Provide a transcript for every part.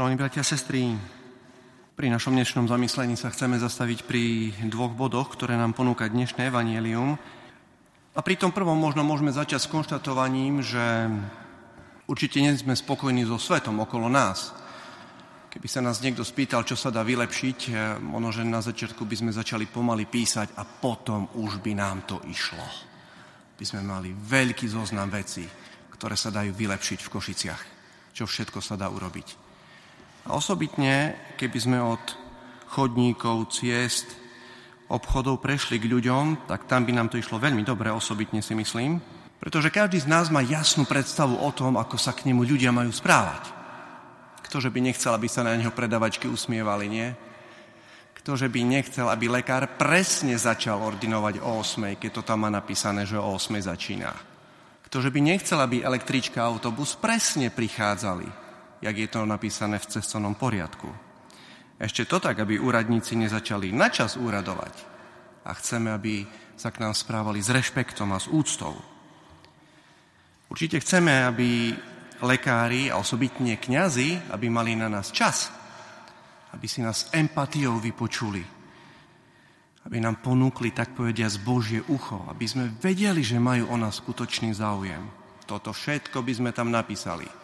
Milí bratia a sestry, pri našom dnešnom zamyslení sa chceme zastaviť pri dvoch bodoch, ktoré nám ponúka dnešné evanielium. A pri tom prvom možno môžeme začať s konštatovaním, že určite nie sme spokojní so svetom okolo nás. Keby sa nás niekto spýtal, čo sa dá vylepšiť, ono, že na začiatku by sme začali pomaly písať a potom už by nám to išlo. By sme mali veľký zoznam vecí, ktoré sa dajú vylepšiť v Košiciach. Čo všetko sa dá urobiť. Osobitne, keby sme od chodníkov, ciest, obchodov prešli k ľuďom, tak tam by nám to išlo veľmi dobre, osobitne si myslím, pretože každý z nás má jasnú predstavu o tom, ako sa k nemu ľudia majú správať. Ktože by nechcel, aby sa na neho predavačky usmievali, nie? Ktože by nechcel, aby lekár presne začal ordinovať o 8, keď to tam má napísané, že o 8 začína. Ktože by nechcel, aby električka a autobus presne prichádzali jak je to napísané v cestovnom poriadku. Ešte to tak, aby úradníci nezačali načas úradovať. A chceme, aby sa k nám správali s rešpektom a s úctou. Určite chceme, aby lekári a osobitne kňazi, aby mali na nás čas, aby si nás empatiou vypočuli, aby nám ponúkli, tak povedia, z Božie ucho, aby sme vedeli, že majú o nás skutočný záujem. Toto všetko by sme tam napísali.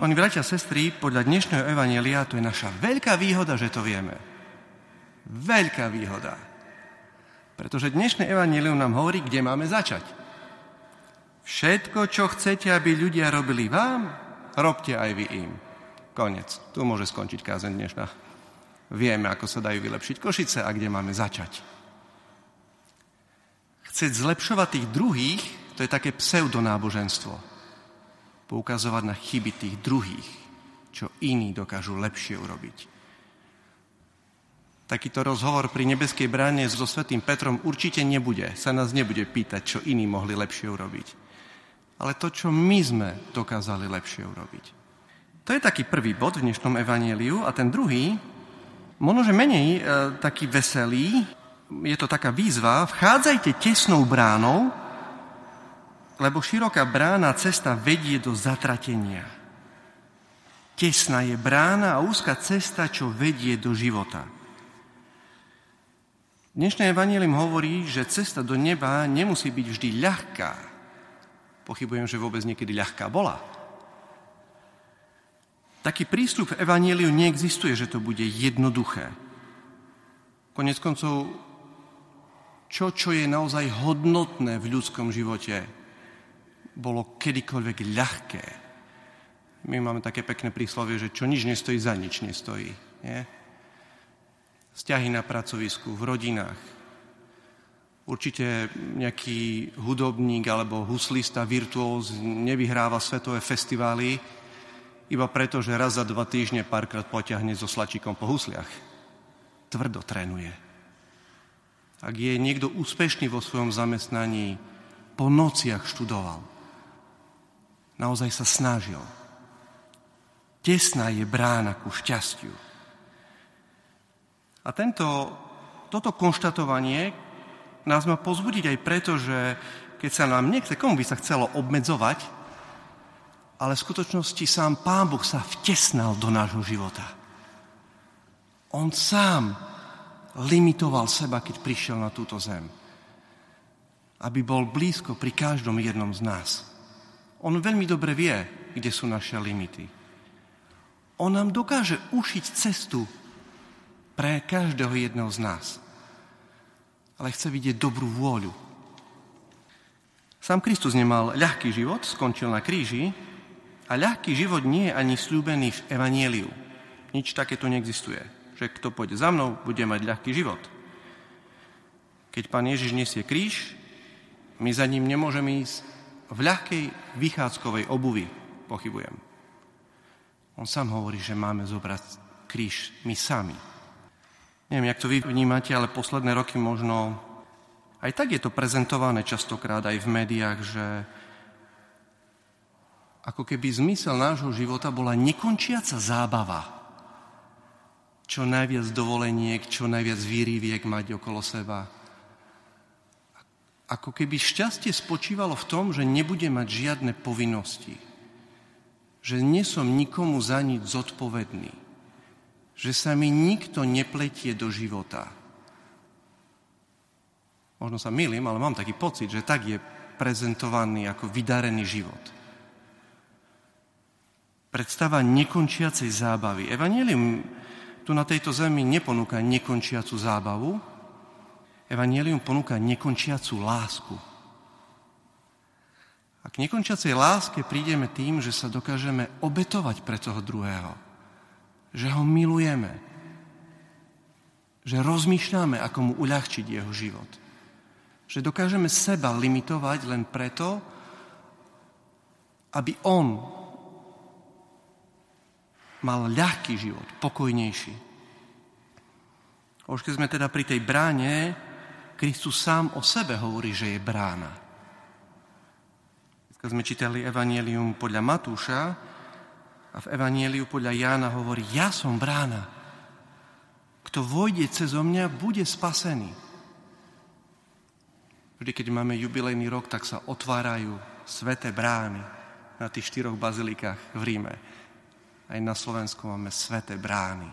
Oni bratia a sestry, podľa dnešného evanelia to je naša veľká výhoda, že to vieme. Veľká výhoda. Pretože dnešné evanelium nám hovorí, kde máme začať. Všetko, čo chcete, aby ľudia robili vám, robte aj vy im. Konec. Tu môže skončiť kázeň dnešná. Vieme, ako sa dajú vylepšiť Košice a kde máme začať. Chceť zlepšovať tých druhých, to je také pseudonáboženstvo poukazovať na chyby tých druhých, čo iní dokážu lepšie urobiť. Takýto rozhovor pri nebeskej bráne so svetým Petrom určite nebude, sa nás nebude pýtať, čo iní mohli lepšie urobiť. Ale to, čo my sme dokázali lepšie urobiť. To je taký prvý bod v dnešnom evanieliu a ten druhý, možno, že menej e, taký veselý, je to taká výzva, vchádzajte tesnou bránou, lebo široká brána cesta vedie do zatratenia. Tesná je brána a úzka cesta, čo vedie do života. Dnešné evanílium hovorí, že cesta do neba nemusí byť vždy ľahká. Pochybujem, že vôbec niekedy ľahká bola. Taký prístup v evaníliu neexistuje, že to bude jednoduché. Konec koncov, čo, čo je naozaj hodnotné v ľudskom živote, bolo kedykoľvek ľahké. My máme také pekné príslovie, že čo nič nestojí, za nič nestojí. Nie? Vzťahy na pracovisku, v rodinách. Určite nejaký hudobník alebo huslista, virtuóz nevyhráva svetové festivály iba preto, že raz za dva týždne párkrát poťahne so slačikom po husliach. Tvrdo trénuje. Ak je niekto úspešný vo svojom zamestnaní, po nociach študoval naozaj sa snažil. Tesná je brána ku šťastiu. A tento, toto konštatovanie nás má pozbudiť aj preto, že keď sa nám nechce, komu by sa chcelo obmedzovať, ale v skutočnosti sám Pán Boh sa vtesnal do nášho života. On sám limitoval seba, keď prišiel na túto zem. Aby bol blízko pri každom jednom z nás. On veľmi dobre vie, kde sú naše limity. On nám dokáže ušiť cestu pre každého jedného z nás. Ale chce vidieť dobrú vôľu. Sám Kristus nemal ľahký život, skončil na kríži a ľahký život nie je ani slúbený v Evanieliu. Nič také tu neexistuje. Že kto pôjde za mnou, bude mať ľahký život. Keď pán Ježiš nesie kríž, my za ním nemôžeme ísť v ľahkej vychádzkovej obuvi, pochybujem. On sám hovorí, že máme zobrať kríž my sami. Neviem, jak to vy vnímate, ale posledné roky možno... Aj tak je to prezentované častokrát aj v médiách, že ako keby zmysel nášho života bola nekončiaca zábava. Čo najviac dovoleniek, čo najviac výriviek mať okolo seba ako keby šťastie spočívalo v tom, že nebude mať žiadne povinnosti. že nie som nikomu za nič zodpovedný, že sa mi nikto nepletie do života. Možno sa milím, ale mám taký pocit, že tak je prezentovaný ako vydarený život. Predstava nekončiacej zábavy. Evangelium tu na tejto zemi neponúka nekončiacu zábavu, Evangelium ponúka nekončiacu lásku. A k nekončiacej láske prídeme tým, že sa dokážeme obetovať pre toho druhého. Že ho milujeme. Že rozmýšľame, ako mu uľahčiť jeho život. Že dokážeme seba limitovať len preto, aby on mal ľahký život, pokojnejší. Už keď sme teda pri tej bráne, Kristus sám o sebe hovorí, že je brána. Keď sme čítali Evangelium podľa Matúša a v Evangeliu podľa Jána hovorí, ja som brána. Kto vojde cez mňa, bude spasený. Vždy, keď máme jubilejný rok, tak sa otvárajú sveté brány na tých štyroch bazilikách v Ríme. Aj na Slovensku máme sveté brány.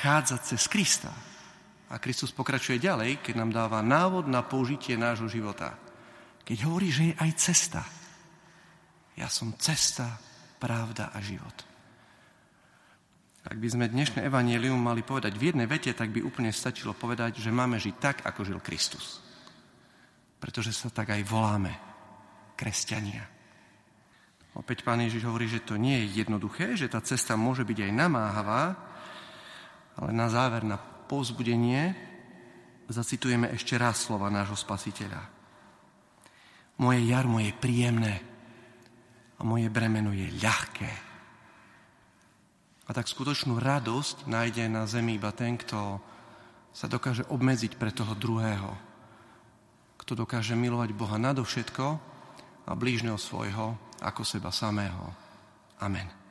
Chádzať cez Krista, a Kristus pokračuje ďalej, keď nám dáva návod na použitie nášho života. Keď hovorí, že je aj cesta. Ja som cesta, pravda a život. Ak by sme dnešné evanílium mali povedať v jednej vete, tak by úplne stačilo povedať, že máme žiť tak, ako žil Kristus. Pretože sa tak aj voláme. Kresťania. Opäť pán Ježiš hovorí, že to nie je jednoduché, že tá cesta môže byť aj namáhavá, ale na záver, na povzbudenie zacitujeme ešte raz slova nášho spasiteľa. Moje jarmo je príjemné a moje bremeno je ľahké. A tak skutočnú radosť nájde na zemi iba ten, kto sa dokáže obmedziť pre toho druhého. Kto dokáže milovať Boha nadovšetko a blížneho svojho ako seba samého. Amen.